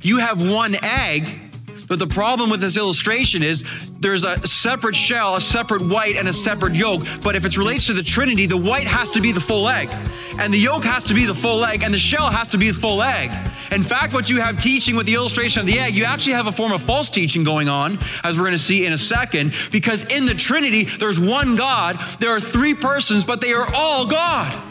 You have one egg, but the problem with this illustration is there's a separate shell, a separate white, and a separate yolk. But if it relates to the Trinity, the white has to be the full egg, and the yolk has to be the full egg, and the shell has to be the full egg. In fact, what you have teaching with the illustration of the egg, you actually have a form of false teaching going on, as we're going to see in a second, because in the Trinity, there's one God, there are three persons, but they are all God.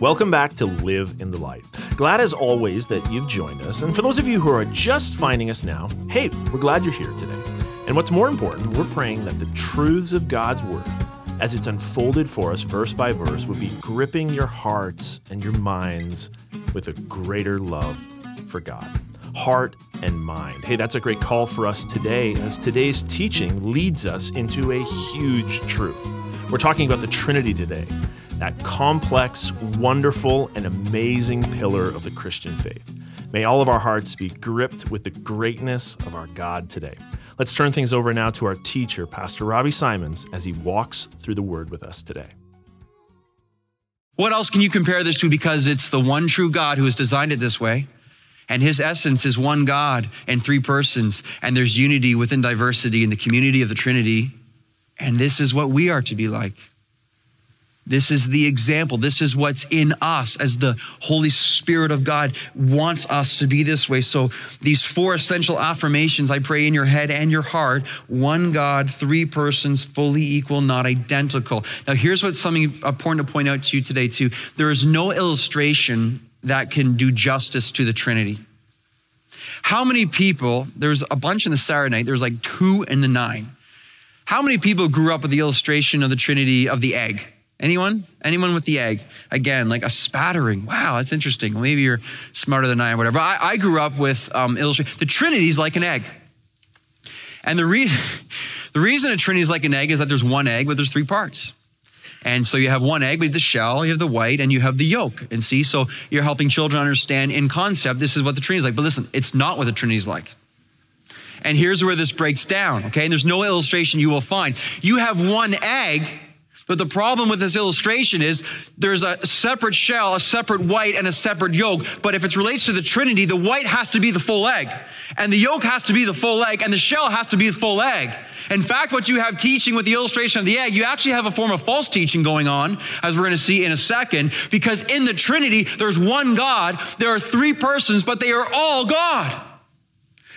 Welcome back to Live in the Light. Glad as always that you've joined us. And for those of you who are just finding us now, hey, we're glad you're here today. And what's more important, we're praying that the truths of God's Word, as it's unfolded for us verse by verse, would be gripping your hearts and your minds with a greater love for God. Heart and mind. Hey, that's a great call for us today, as today's teaching leads us into a huge truth. We're talking about the Trinity today that complex, wonderful, and amazing pillar of the Christian faith. May all of our hearts be gripped with the greatness of our God today. Let's turn things over now to our teacher, Pastor Robbie Symons, as he walks through the word with us today. What else can you compare this to? Because it's the one true God who has designed it this way. And his essence is one God and three persons. And there's unity within diversity in the community of the Trinity. And this is what we are to be like. This is the example. This is what's in us as the Holy Spirit of God wants us to be this way. So, these four essential affirmations I pray in your head and your heart one God, three persons, fully equal, not identical. Now, here's what's something important to point out to you today, too. There is no illustration that can do justice to the Trinity. How many people, there's a bunch in the Saturday night, there's like two in the nine. How many people grew up with the illustration of the Trinity of the egg? Anyone? Anyone with the egg? Again, like a spattering. Wow, that's interesting. Maybe you're smarter than I or whatever. I, I grew up with um, illustration. The Trinity is like an egg. And the, re- the reason a Trinity is like an egg is that there's one egg, but there's three parts. And so you have one egg with the shell, you have the white, and you have the yolk. And see, so you're helping children understand in concept this is what the Trinity is like. But listen, it's not what the Trinity is like. And here's where this breaks down, okay? And there's no illustration you will find. You have one egg but the problem with this illustration is there's a separate shell, a separate white, and a separate yolk. But if it relates to the Trinity, the white has to be the full egg, and the yolk has to be the full egg, and the shell has to be the full egg. In fact, what you have teaching with the illustration of the egg, you actually have a form of false teaching going on, as we're going to see in a second, because in the Trinity, there's one God, there are three persons, but they are all God.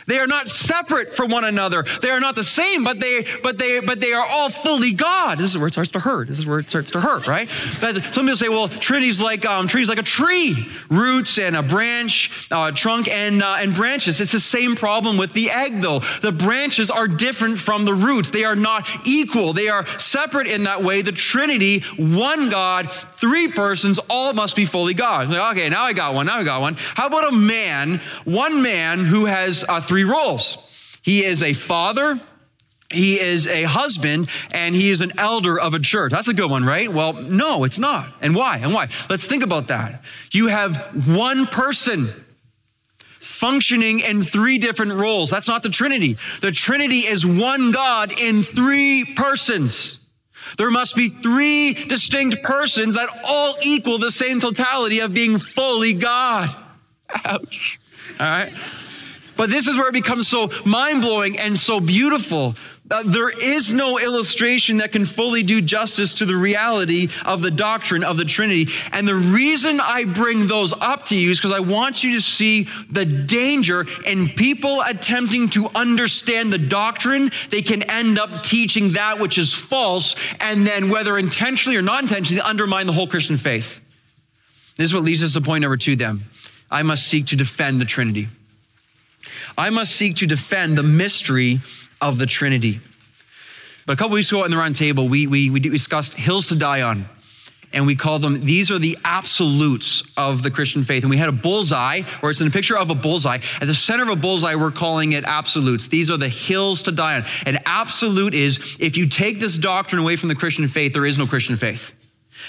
They are not separate from one another. They are not the same, but they but they but they are all fully God. This is where it starts to hurt. This is where it starts to hurt, right? Some people say, well, Trinity's like um, Trinity's like a tree, roots and a branch, uh, trunk and uh, and branches. It's the same problem with the egg, though. The branches are different from the roots. They are not equal. They are separate in that way. The Trinity, one God, three persons, all must be fully God. Like, okay, now I got one. Now I got one. How about a man? One man who has uh, three roles. He is a father, he is a husband and he is an elder of a church. That's a good one, right? Well, no, it's not. And why? And why? Let's think about that. You have one person functioning in three different roles. That's not the Trinity. The Trinity is one God in three persons. There must be three distinct persons that all equal the same totality of being fully God. Ouch. All right? But this is where it becomes so mind blowing and so beautiful. Uh, there is no illustration that can fully do justice to the reality of the doctrine of the Trinity. And the reason I bring those up to you is because I want you to see the danger in people attempting to understand the doctrine. They can end up teaching that which is false, and then, whether intentionally or not intentionally, undermine the whole Christian faith. This is what leads us to point number two, then. I must seek to defend the Trinity. I must seek to defend the mystery of the Trinity. But a couple weeks ago in the round table, we, we, we discussed hills to die on. and we call them, these are the absolutes of the Christian faith. And we had a bullseye, or it's in a picture of a bullseye. At the center of a bullseye, we're calling it absolutes. These are the hills to die on. An absolute is if you take this doctrine away from the Christian faith, there is no Christian faith.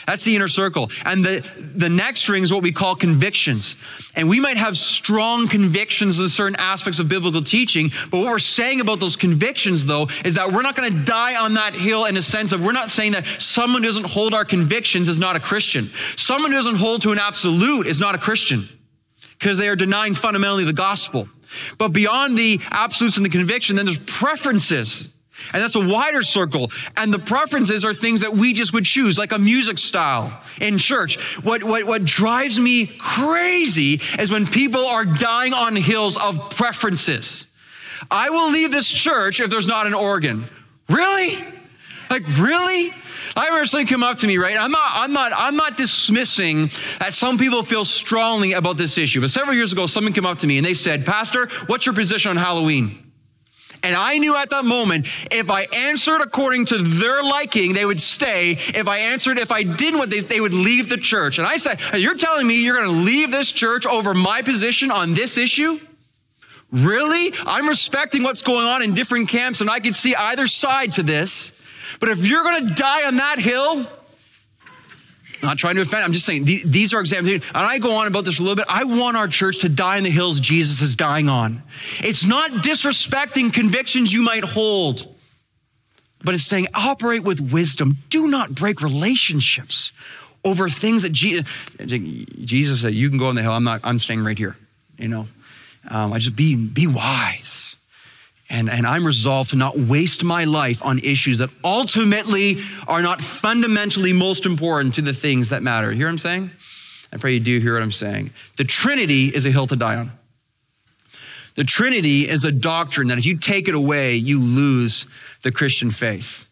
That's the inner circle. And the, the next ring is what we call convictions. And we might have strong convictions in certain aspects of biblical teaching, but what we're saying about those convictions, though, is that we're not going to die on that hill in a sense of we're not saying that someone who doesn't hold our convictions is not a Christian. Someone who doesn't hold to an absolute is not a Christian because they are denying fundamentally the gospel. But beyond the absolutes and the conviction, then there's preferences. And that's a wider circle. And the preferences are things that we just would choose, like a music style in church. What, what, what drives me crazy is when people are dying on hills of preferences. I will leave this church if there's not an organ. Really? Like, really? I remember somebody come up to me, right? I'm not, I'm not, I'm not dismissing that some people feel strongly about this issue. But several years ago, someone came up to me and they said, Pastor, what's your position on Halloween? And I knew at that moment, if I answered according to their liking, they would stay. If I answered, if I didn't what they, they would leave the church. And I said, You're telling me you're going to leave this church over my position on this issue? Really? I'm respecting what's going on in different camps, and I can see either side to this. But if you're going to die on that hill, not trying to offend. I'm just saying these are examples. And I go on about this a little bit. I want our church to die in the hills Jesus is dying on. It's not disrespecting convictions you might hold, but it's saying operate with wisdom. Do not break relationships over things that Jesus, Jesus said, you can go on the hill. I'm not, I'm staying right here. You know, um, I just be, be wise. And, and I'm resolved to not waste my life on issues that ultimately are not fundamentally most important to the things that matter. Hear what I'm saying? I pray you do hear what I'm saying. The Trinity is a hill to die on. The Trinity is a doctrine that if you take it away, you lose the Christian faith.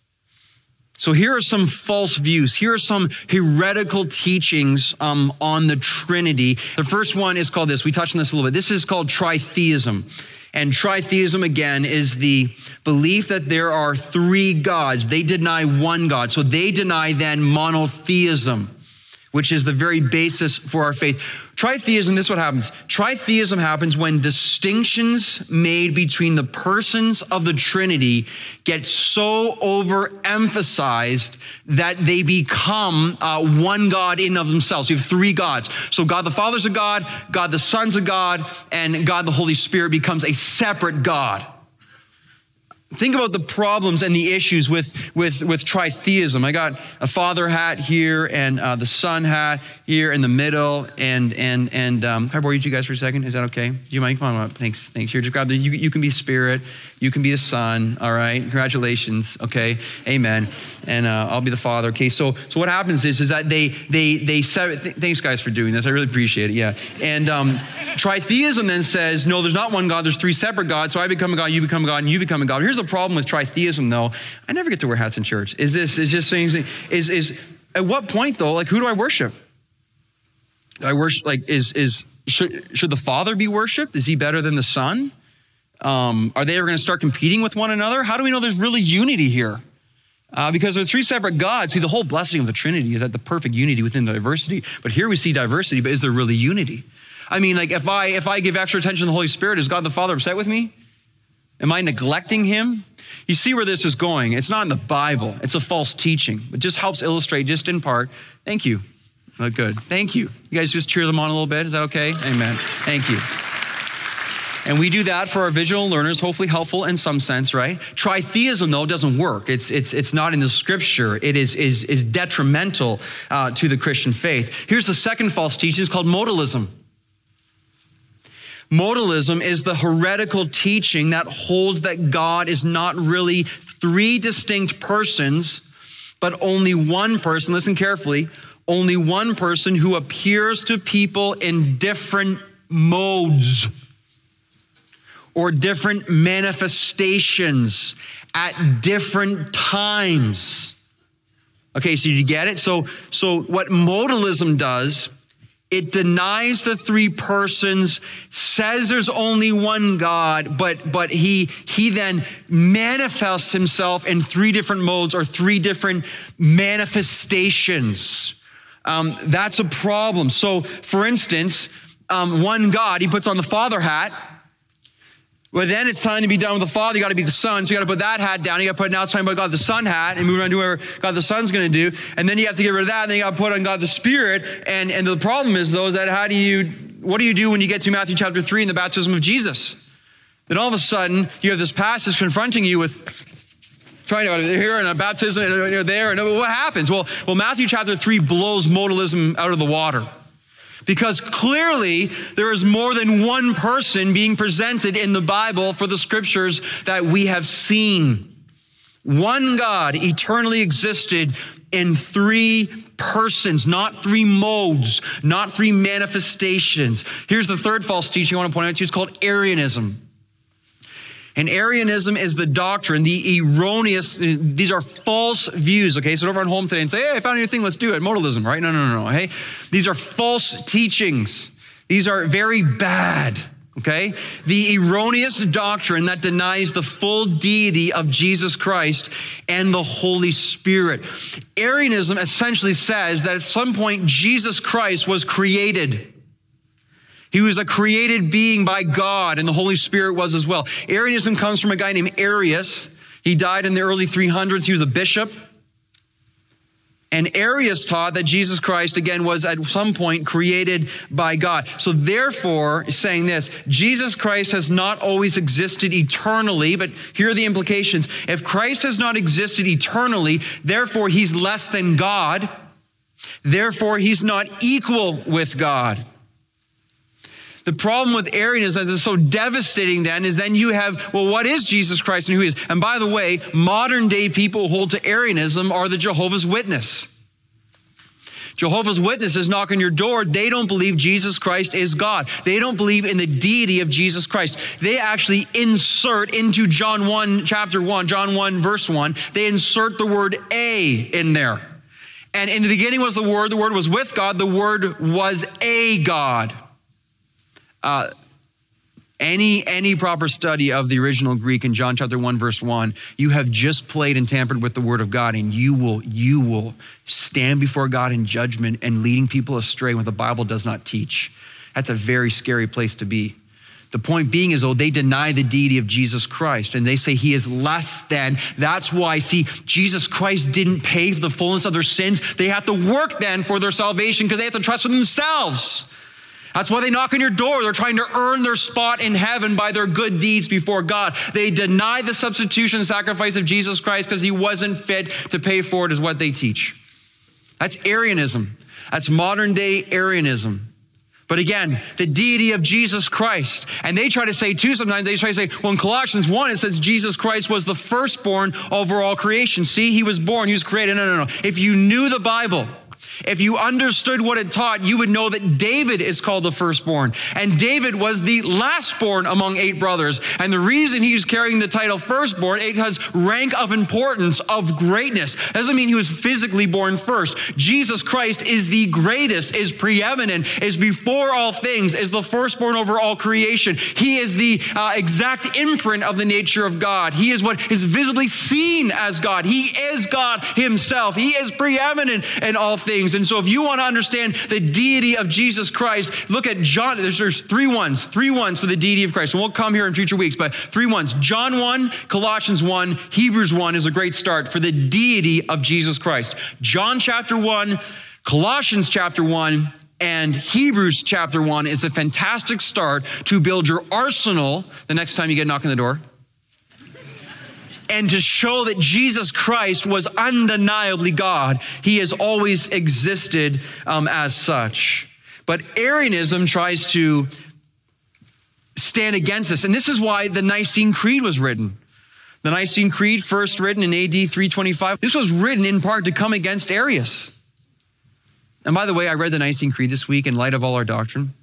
So here are some false views. Here are some heretical teachings um, on the Trinity. The first one is called this. We touched on this a little bit. This is called tritheism. And tritheism, again, is the belief that there are three gods. They deny one God. So they deny then monotheism, which is the very basis for our faith. Tritheism, this is what happens. Tritheism happens when distinctions made between the persons of the Trinity get so overemphasized that they become uh, one God in of themselves. You have three gods. So God the Father's a God, God the Son's a God, and God the Holy Spirit becomes a separate God. Think about the problems and the issues with, with, with tritheism. I got a father hat here and uh, the son hat here in the middle. And, and, and um, can I borrow you guys for a second? Is that okay? Do you mind? Come on up. Thanks. Thanks. Here, just grab the, you, you can be spirit. You can be the son. All right. Congratulations. Okay. Amen. And uh, I'll be the father. Okay. So, so what happens is, is that they, they, they, set, th- thanks guys for doing this. I really appreciate it. Yeah. And, um, Tritheism then says, no, there's not one God, there's three separate gods. So I become a God, you become a God, and you become a God. Here's the problem with tritheism, though. I never get to wear hats in church. Is this, is just saying, is, is, at what point, though, like, who do I worship? Do I worship, like, is, is, should, should the Father be worshiped? Is he better than the Son? Um, are they ever going to start competing with one another? How do we know there's really unity here? Uh, because they're three separate gods. See, the whole blessing of the Trinity is that the perfect unity within diversity. But here we see diversity, but is there really unity? I mean, like if I if I give extra attention to the Holy Spirit, is God the Father upset with me? Am I neglecting him? You see where this is going. It's not in the Bible. It's a false teaching. It just helps illustrate, just in part. Thank you. Oh, good. Thank you. You guys just cheer them on a little bit. Is that okay? Amen. Thank you. And we do that for our visual learners, hopefully helpful in some sense, right? Tritheism, though, doesn't work. It's, it's, it's not in the scripture. It is, is, is detrimental uh, to the Christian faith. Here's the second false teaching. It's called modalism. Modalism is the heretical teaching that holds that God is not really three distinct persons, but only one person. Listen carefully only one person who appears to people in different modes or different manifestations at different times. Okay, so you get it? So, so what modalism does it denies the three persons, says there's only one God, but, but he, he then manifests himself in three different modes or three different manifestations. um, that's a problem. So, for instance, um, one God, he puts on the father hat. Well, then it's time to be done with the Father. You got to be the Son. So you got to put that hat down. You got to put now it's time about God the Son hat and move on to whatever God the Son's going to do. And then you have to get rid of that. And then you got to put on God the Spirit. And and the problem is though is that how do you what do you do when you get to Matthew chapter three in the baptism of Jesus? Then all of a sudden you have this passage confronting you with trying to here and a baptism and you're there and what happens? Well, well Matthew chapter three blows modalism out of the water. Because clearly there is more than one person being presented in the Bible for the scriptures that we have seen. One God eternally existed in three persons, not three modes, not three manifestations. Here's the third false teaching I want to point out to you it's called Arianism. And Arianism is the doctrine, the erroneous, uh, these are false views, okay? So don't run home today and say, hey, I found anything, let's do it. Modalism, right? No, no, no, no, hey? These are false teachings. These are very bad, okay? The erroneous doctrine that denies the full deity of Jesus Christ and the Holy Spirit. Arianism essentially says that at some point Jesus Christ was created. He was a created being by God, and the Holy Spirit was as well. Arianism comes from a guy named Arius. He died in the early 300s. He was a bishop. And Arius taught that Jesus Christ, again, was at some point created by God. So, therefore, saying this, Jesus Christ has not always existed eternally, but here are the implications. If Christ has not existed eternally, therefore, he's less than God. Therefore, he's not equal with God. The problem with Arianism is so devastating then is then you have, well, what is Jesus Christ and who he is? And by the way, modern day people hold to Arianism are the Jehovah's Witness. Jehovah's Witnesses knock on your door. They don't believe Jesus Christ is God. They don't believe in the deity of Jesus Christ. They actually insert into John 1, chapter 1, John 1, verse 1, they insert the word a in there. And in the beginning was the Word, the Word was with God, the Word was a God. Uh, any any proper study of the original greek in john chapter 1 verse 1 you have just played and tampered with the word of god and you will you will stand before god in judgment and leading people astray when the bible does not teach. That's a very scary place to be. The point being is though they deny the deity of jesus christ and they say he is less than. That's why see jesus christ didn't pay for the fullness of their sins. They have to work then for their salvation because they have to trust in themselves that's why they knock on your door. They're trying to earn their spot in heaven by their good deeds before God. They deny the substitution sacrifice of Jesus Christ because he wasn't fit to pay for it, is what they teach. That's Arianism. That's modern day Arianism. But again, the deity of Jesus Christ. And they try to say too, sometimes they try to say, well, in Colossians 1, it says Jesus Christ was the firstborn over all creation. See, he was born, he was created. No, no, no. If you knew the Bible, if you understood what it taught, you would know that David is called the firstborn. And David was the lastborn among eight brothers. And the reason he's carrying the title firstborn, it has rank of importance, of greatness. Doesn't mean he was physically born first. Jesus Christ is the greatest, is preeminent, is before all things, is the firstborn over all creation. He is the uh, exact imprint of the nature of God. He is what is visibly seen as God. He is God himself. He is preeminent in all things things. And so, if you want to understand the deity of Jesus Christ, look at John. There's, there's three ones, three ones for the deity of Christ. And we'll come here in future weeks, but three ones. John 1, Colossians 1, Hebrews 1 is a great start for the deity of Jesus Christ. John chapter 1, Colossians chapter 1, and Hebrews chapter 1 is a fantastic start to build your arsenal the next time you get a knock on the door and to show that Jesus Christ was undeniably God. He has always existed um, as such. But Arianism tries to stand against this. And this is why the Nicene Creed was written. The Nicene Creed, first written in AD 325, this was written in part to come against Arius. And by the way, I read the Nicene Creed this week in light of all our doctrine.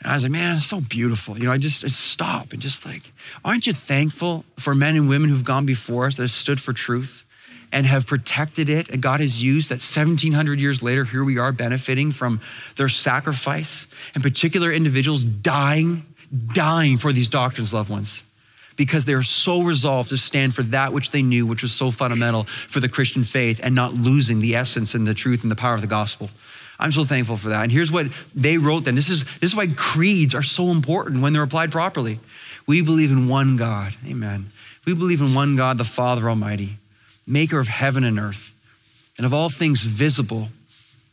And I was like, man, it's so beautiful. You know, I just, I stop and just like, aren't you thankful for men and women who've gone before us that have stood for truth and have protected it? And God has used that 1700 years later, here we are benefiting from their sacrifice and particular individuals dying, dying for these doctrines, loved ones. because they're so resolved to stand for that which they knew, which was so fundamental for the Christian faith, and not losing the essence and the truth and the power of the gospel. I'm so thankful for that. And here's what they wrote then. This is, this is why creeds are so important when they're applied properly. We believe in one God. Amen. We believe in one God, the Father Almighty, maker of heaven and earth, and of all things visible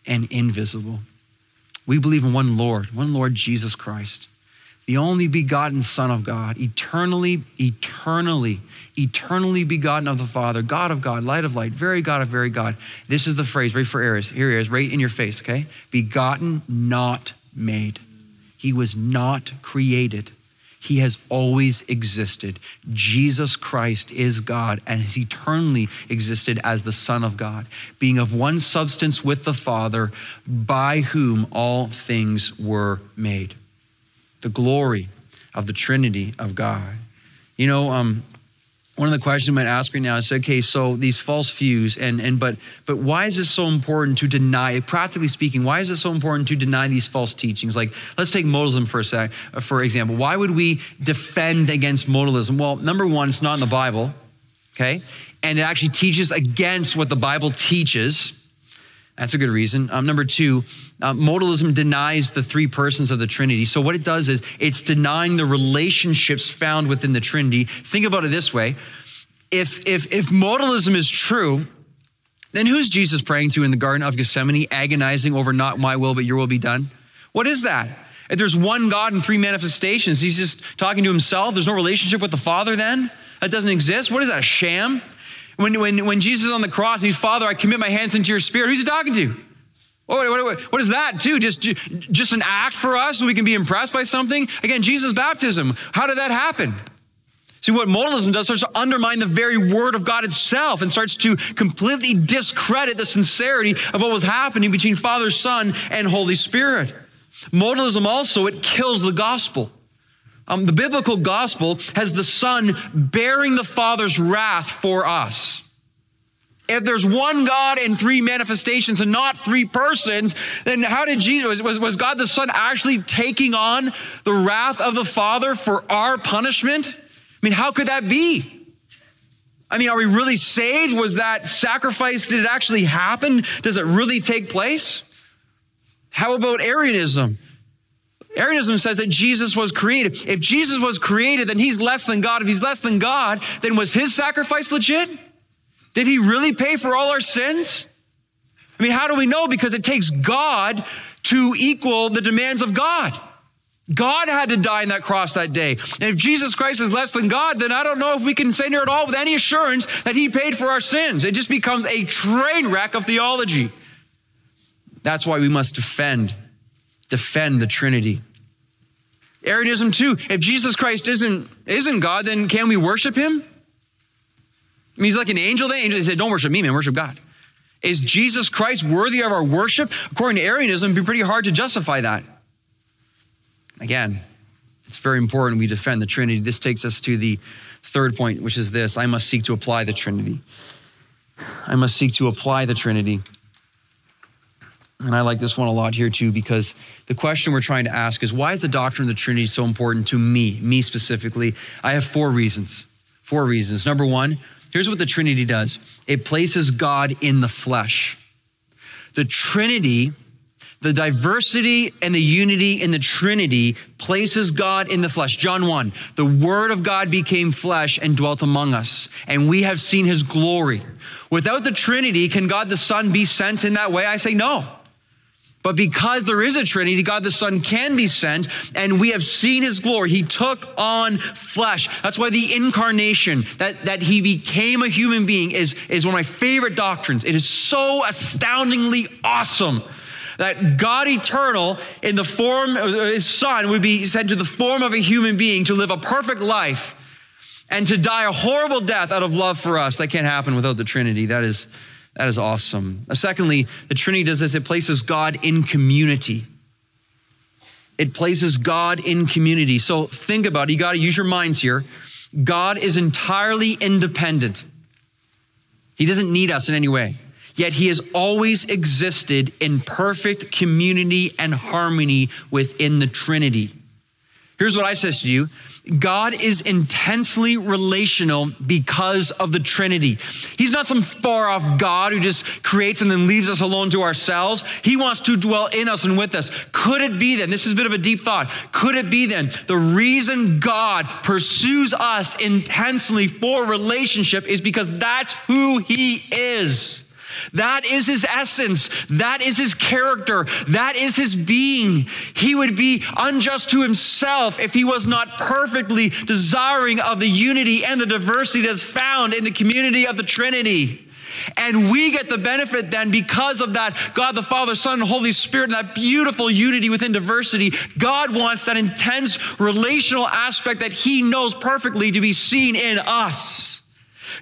and invisible. We believe in one Lord, one Lord Jesus Christ the only begotten Son of God, eternally, eternally, eternally begotten of the Father, God of God, light of light, very God of very God. This is the phrase, right for Arius. Here he is, right in your face, okay? Begotten, not made. He was not created. He has always existed. Jesus Christ is God and has eternally existed as the Son of God, being of one substance with the Father, by whom all things were made the glory of the Trinity of God. You know, um, one of the questions you might ask right now is okay so these false views and and but but why is it so important to deny practically speaking why is it so important to deny these false teachings? Like let's take modalism for a sec for example. Why would we defend against modalism? Well number one it's not in the bible okay? And it actually teaches against what the bible teaches. That's a good reason. Um, number two, uh, modalism denies the three persons of the Trinity. So, what it does is it's denying the relationships found within the Trinity. Think about it this way if, if, if modalism is true, then who's Jesus praying to in the Garden of Gethsemane, agonizing over not my will, but your will be done? What is that? If there's one God in three manifestations, he's just talking to himself. There's no relationship with the Father then? That doesn't exist? What is that, a sham? When, when, when Jesus is on the cross he's, Father, I commit my hands into your spirit, who's he talking to? What, what, what is that too? Just, just an act for us so we can be impressed by something? Again, Jesus' baptism, how did that happen? See, what modalism does starts to undermine the very word of God itself and starts to completely discredit the sincerity of what was happening between Father, Son, and Holy Spirit. Modalism also, it kills the gospel. Um, the biblical gospel has the Son bearing the Father's wrath for us. If there's one God and three manifestations and not three persons, then how did Jesus, was, was God the Son actually taking on the wrath of the Father for our punishment? I mean, how could that be? I mean, are we really saved? Was that sacrifice, did it actually happen? Does it really take place? How about Arianism? Arianism says that Jesus was created. If Jesus was created, then he's less than God. If he's less than God, then was his sacrifice legit? Did he really pay for all our sins? I mean, how do we know? Because it takes God to equal the demands of God. God had to die on that cross that day. And if Jesus Christ is less than God, then I don't know if we can say here at all with any assurance that he paid for our sins. It just becomes a train wreck of theology. That's why we must defend defend the Trinity. Arianism too. If Jesus Christ isn't, isn't God, then can we worship him? I mean, he's like an angel. The angel said, Don't worship me, man, worship God. Is Jesus Christ worthy of our worship? According to Arianism, it'd be pretty hard to justify that. Again, it's very important we defend the Trinity. This takes us to the third point, which is this I must seek to apply the Trinity. I must seek to apply the Trinity. And I like this one a lot here too, because the question we're trying to ask is why is the doctrine of the Trinity so important to me, me specifically? I have four reasons. Four reasons. Number one, here's what the Trinity does it places God in the flesh. The Trinity, the diversity and the unity in the Trinity places God in the flesh. John 1, the Word of God became flesh and dwelt among us, and we have seen his glory. Without the Trinity, can God the Son be sent in that way? I say no. But because there is a Trinity, God the Son can be sent, and we have seen his glory. He took on flesh. That's why the incarnation, that, that he became a human being, is, is one of my favorite doctrines. It is so astoundingly awesome that God eternal, in the form of uh, his Son, would be sent to the form of a human being to live a perfect life and to die a horrible death out of love for us. That can't happen without the Trinity. That is that is awesome. Secondly, the Trinity does this it places God in community. It places God in community. So think about it. You got to use your minds here. God is entirely independent, He doesn't need us in any way. Yet He has always existed in perfect community and harmony within the Trinity. Here's what I says to you God is intensely relational because of the Trinity. He's not some far off God who just creates and then leaves us alone to ourselves. He wants to dwell in us and with us. Could it be then, this is a bit of a deep thought, could it be then the reason God pursues us intensely for relationship is because that's who He is? That is his essence. That is his character. That is his being. He would be unjust to himself if he was not perfectly desiring of the unity and the diversity that's found in the community of the Trinity. And we get the benefit then because of that God the Father, Son, and Holy Spirit, and that beautiful unity within diversity. God wants that intense relational aspect that He knows perfectly to be seen in us.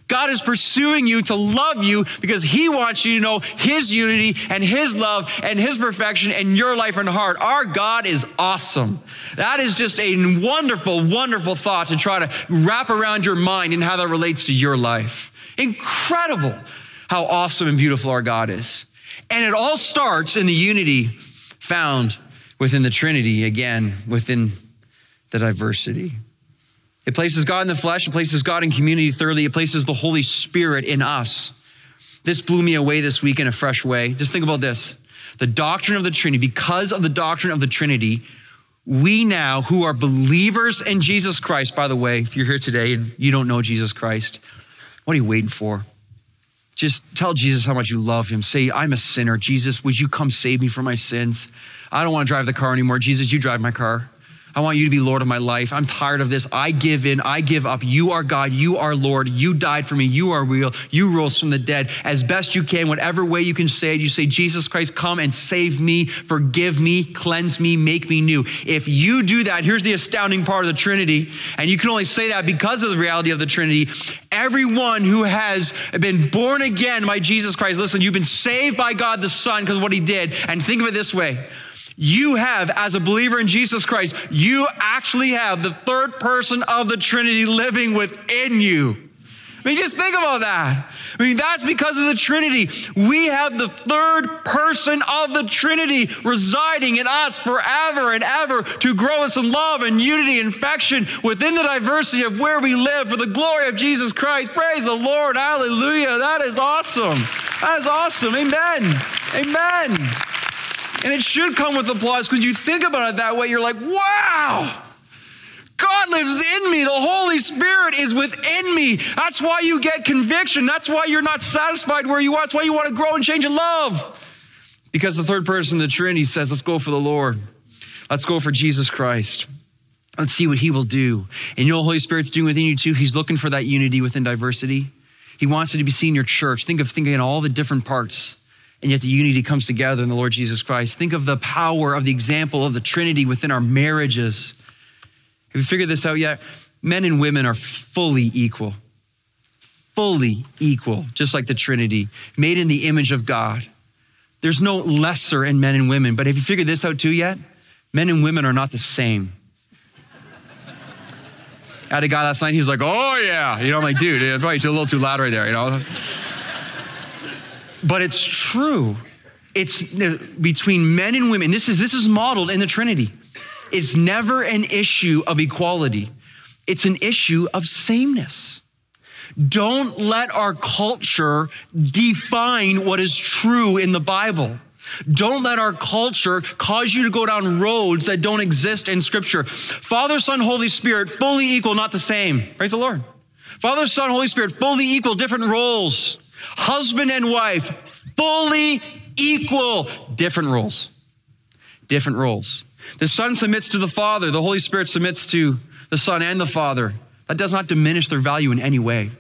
God is pursuing you to love you because He wants you to know His unity and His love and His perfection in your life and heart. Our God is awesome. That is just a wonderful, wonderful thought to try to wrap around your mind and how that relates to your life. Incredible how awesome and beautiful our God is. And it all starts in the unity found within the Trinity, again, within the diversity. It places God in the flesh, it places God in community. thoroughly, it places the Holy Spirit in us. This blew me away this week in a fresh way. Just think about this the doctrine of the Trinity, because of the doctrine of the Trinity, we now, who are believers in Jesus Christ, by the way, if you're here today and you don't know Jesus Christ, what are you waiting for? Just tell Jesus how much you love him. Say, I'm a sinner. Jesus, would you come save me from my sins? I don't want to drive the car anymore. Jesus, you drive my car. I want you to be Lord of my life. I'm tired of this. I give in. I give up. You are God. You are Lord. You died for me. You are real. You rose from the dead. As best you can, whatever way you can say it, you say, Jesus Christ, come and save me, forgive me, cleanse me, make me new. If you do that, here's the astounding part of the Trinity, and you can only say that because of the reality of the Trinity. Everyone who has been born again by Jesus Christ, listen, you've been saved by God the Son because of what he did. And think of it this way you have, as a believer in Jesus Christ, you actually have the third person of the Trinity living within you. I mean, just think about that. I mean, that's because of the Trinity. We have the third person of the Trinity residing in us forever and ever to grow us in love and unity and affection within the diversity of where we live for the glory of Jesus Christ. Praise the Lord. Hallelujah. That is awesome. That is awesome. Amen. Amen. And it should come with applause because you think about it that way, you're like, wow. God lives in me. The Holy Spirit is within me. That's why you get conviction. That's why you're not satisfied where you are. That's why you want to grow and change in love. Because the third person of the Trinity says, let's go for the Lord. Let's go for Jesus Christ. Let's see what he will do. And you know, Holy Spirit's doing within you too. He's looking for that unity within diversity. He wants it to be seen in your church. Think of thinking in all the different parts and yet the unity comes together in the Lord Jesus Christ. Think of the power of the example of the Trinity within our marriages. Have you figured this out yet? Men and women are fully equal, fully equal, just like the Trinity, made in the image of God. There's no lesser in men and women, but have you figured this out too yet? Men and women are not the same. I had a guy last night, he was like, oh yeah. You know, I'm like, dude, it's probably a little too loud right there, you know? But it's true. It's between men and women. This is, this is modeled in the Trinity. It's never an issue of equality, it's an issue of sameness. Don't let our culture define what is true in the Bible. Don't let our culture cause you to go down roads that don't exist in Scripture. Father, Son, Holy Spirit, fully equal, not the same. Praise the Lord. Father, Son, Holy Spirit, fully equal, different roles. Husband and wife, fully equal, different roles. Different roles. The Son submits to the Father, the Holy Spirit submits to the Son and the Father. That does not diminish their value in any way.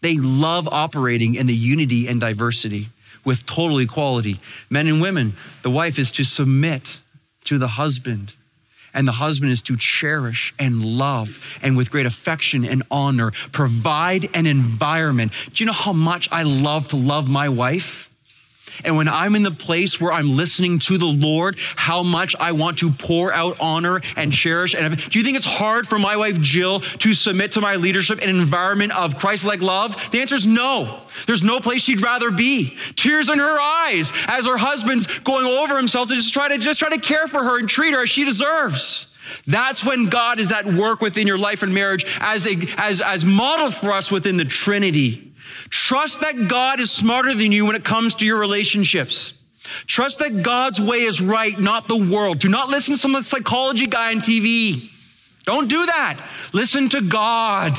They love operating in the unity and diversity with total equality. Men and women, the wife is to submit to the husband and the husband is to cherish and love and with great affection and honor provide an environment. Do you know how much I love to love my wife? And when I'm in the place where I'm listening to the Lord, how much I want to pour out honor and cherish. And do you think it's hard for my wife Jill to submit to my leadership in an environment of Christ-like love? The answer is no. There's no place she'd rather be. Tears in her eyes as her husband's going over himself to just try to just try to care for her and treat her as she deserves. That's when God is at work within your life and marriage as, a, as, as modeled for us within the Trinity. Trust that God is smarter than you when it comes to your relationships. Trust that God's way is right, not the world. Do not listen to some of the psychology guy on TV. Don't do that. Listen to God.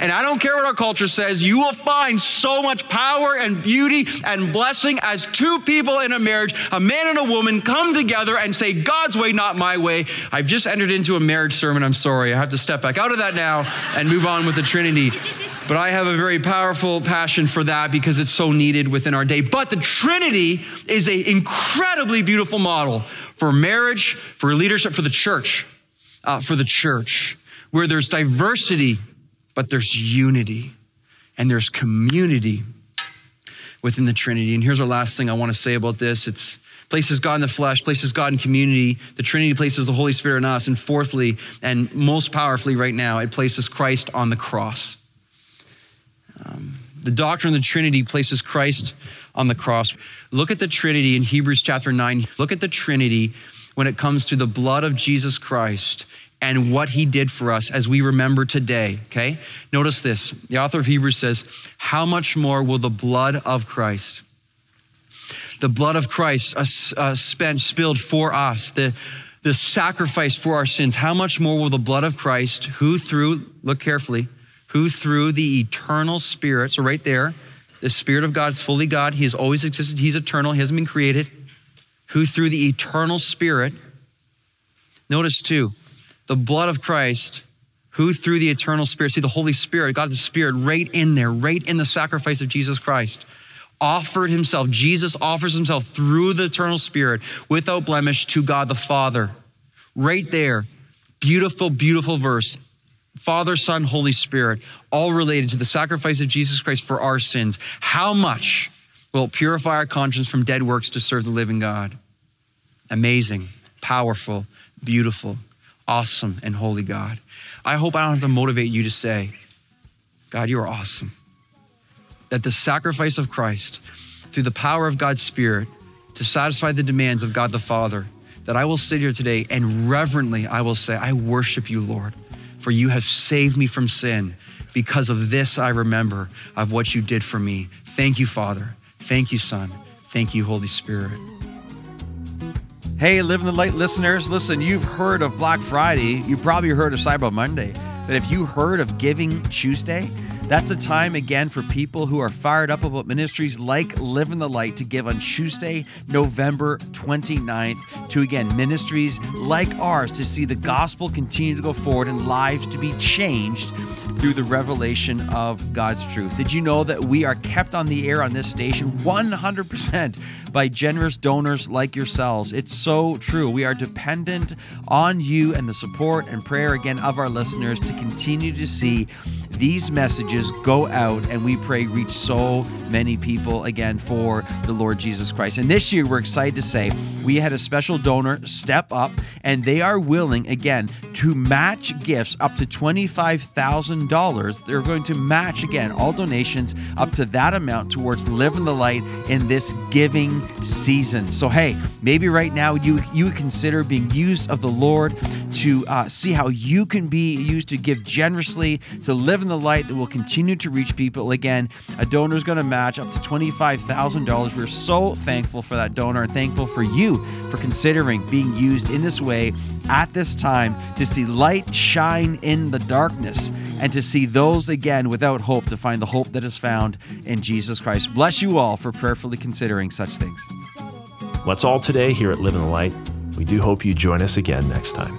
And I don't care what our culture says, you will find so much power and beauty and blessing as two people in a marriage, a man and a woman, come together and say, God's way, not my way. I've just entered into a marriage sermon. I'm sorry. I have to step back out of that now and move on with the Trinity. But I have a very powerful passion for that because it's so needed within our day. But the Trinity is an incredibly beautiful model for marriage, for leadership, for the church, uh, for the church, where there's diversity but there's unity and there's community within the Trinity. And here's our last thing I want to say about this it's places God in the flesh, places God in community. The Trinity places the Holy Spirit in us. And fourthly, and most powerfully right now, it places Christ on the cross. The doctrine of the Trinity places Christ on the cross. Look at the Trinity in Hebrews chapter 9. Look at the Trinity when it comes to the blood of Jesus Christ and what he did for us as we remember today, okay? Notice this. The author of Hebrews says, How much more will the blood of Christ, the blood of Christ uh, uh, spent, spilled for us, the, the sacrifice for our sins, how much more will the blood of Christ, who through, look carefully, who through the eternal Spirit, so right there, the Spirit of God is fully God, He has always existed, He's eternal, He hasn't been created, who through the eternal Spirit, notice too, the blood of Christ, who through the eternal Spirit, see the Holy Spirit, God the Spirit, right in there, right in the sacrifice of Jesus Christ, offered himself. Jesus offers himself through the eternal Spirit without blemish to God the Father. Right there, beautiful, beautiful verse. Father, Son, Holy Spirit, all related to the sacrifice of Jesus Christ for our sins. How much will it purify our conscience from dead works to serve the living God? Amazing, powerful, beautiful awesome and holy God. I hope I don't have to motivate you to say, God, you are awesome. That the sacrifice of Christ, through the power of God's Spirit, to satisfy the demands of God the Father, that I will sit here today and reverently I will say, I worship you, Lord, for you have saved me from sin. Because of this, I remember of what you did for me. Thank you, Father. Thank you, Son. Thank you, Holy Spirit. Hey, Live in the Light listeners, listen, you've heard of Black Friday. You probably heard of Cyber Monday. But if you heard of Giving Tuesday, that's a time again for people who are fired up about ministries like Live in the Light to give on Tuesday, November 29th, to again ministries like ours to see the gospel continue to go forward and lives to be changed through the revelation of God's truth. Did you know that we are kept on the air on this station 100% by generous donors like yourselves? It's so true. We are dependent on you and the support and prayer again of our listeners to continue to see these messages go out and we pray reach so many people again for the Lord Jesus Christ. And this year, we're excited to say we had a special donor step up and they are willing again to match gifts up to $25,000. They're going to match again all donations up to that amount towards living the light in this giving season. So, hey, maybe right now you, you consider being used of the Lord to uh, see how you can be used to give generously, to live in the light that will continue to reach people. Again, a donor is going to match up to $25,000. We're so thankful for that donor and thankful for you for considering being used in this way at this time to see light shine in the darkness and to see those again without hope to find the hope that is found in Jesus Christ. Bless you all for prayerfully considering such things. That's all today here at Live in the Light. We do hope you join us again next time.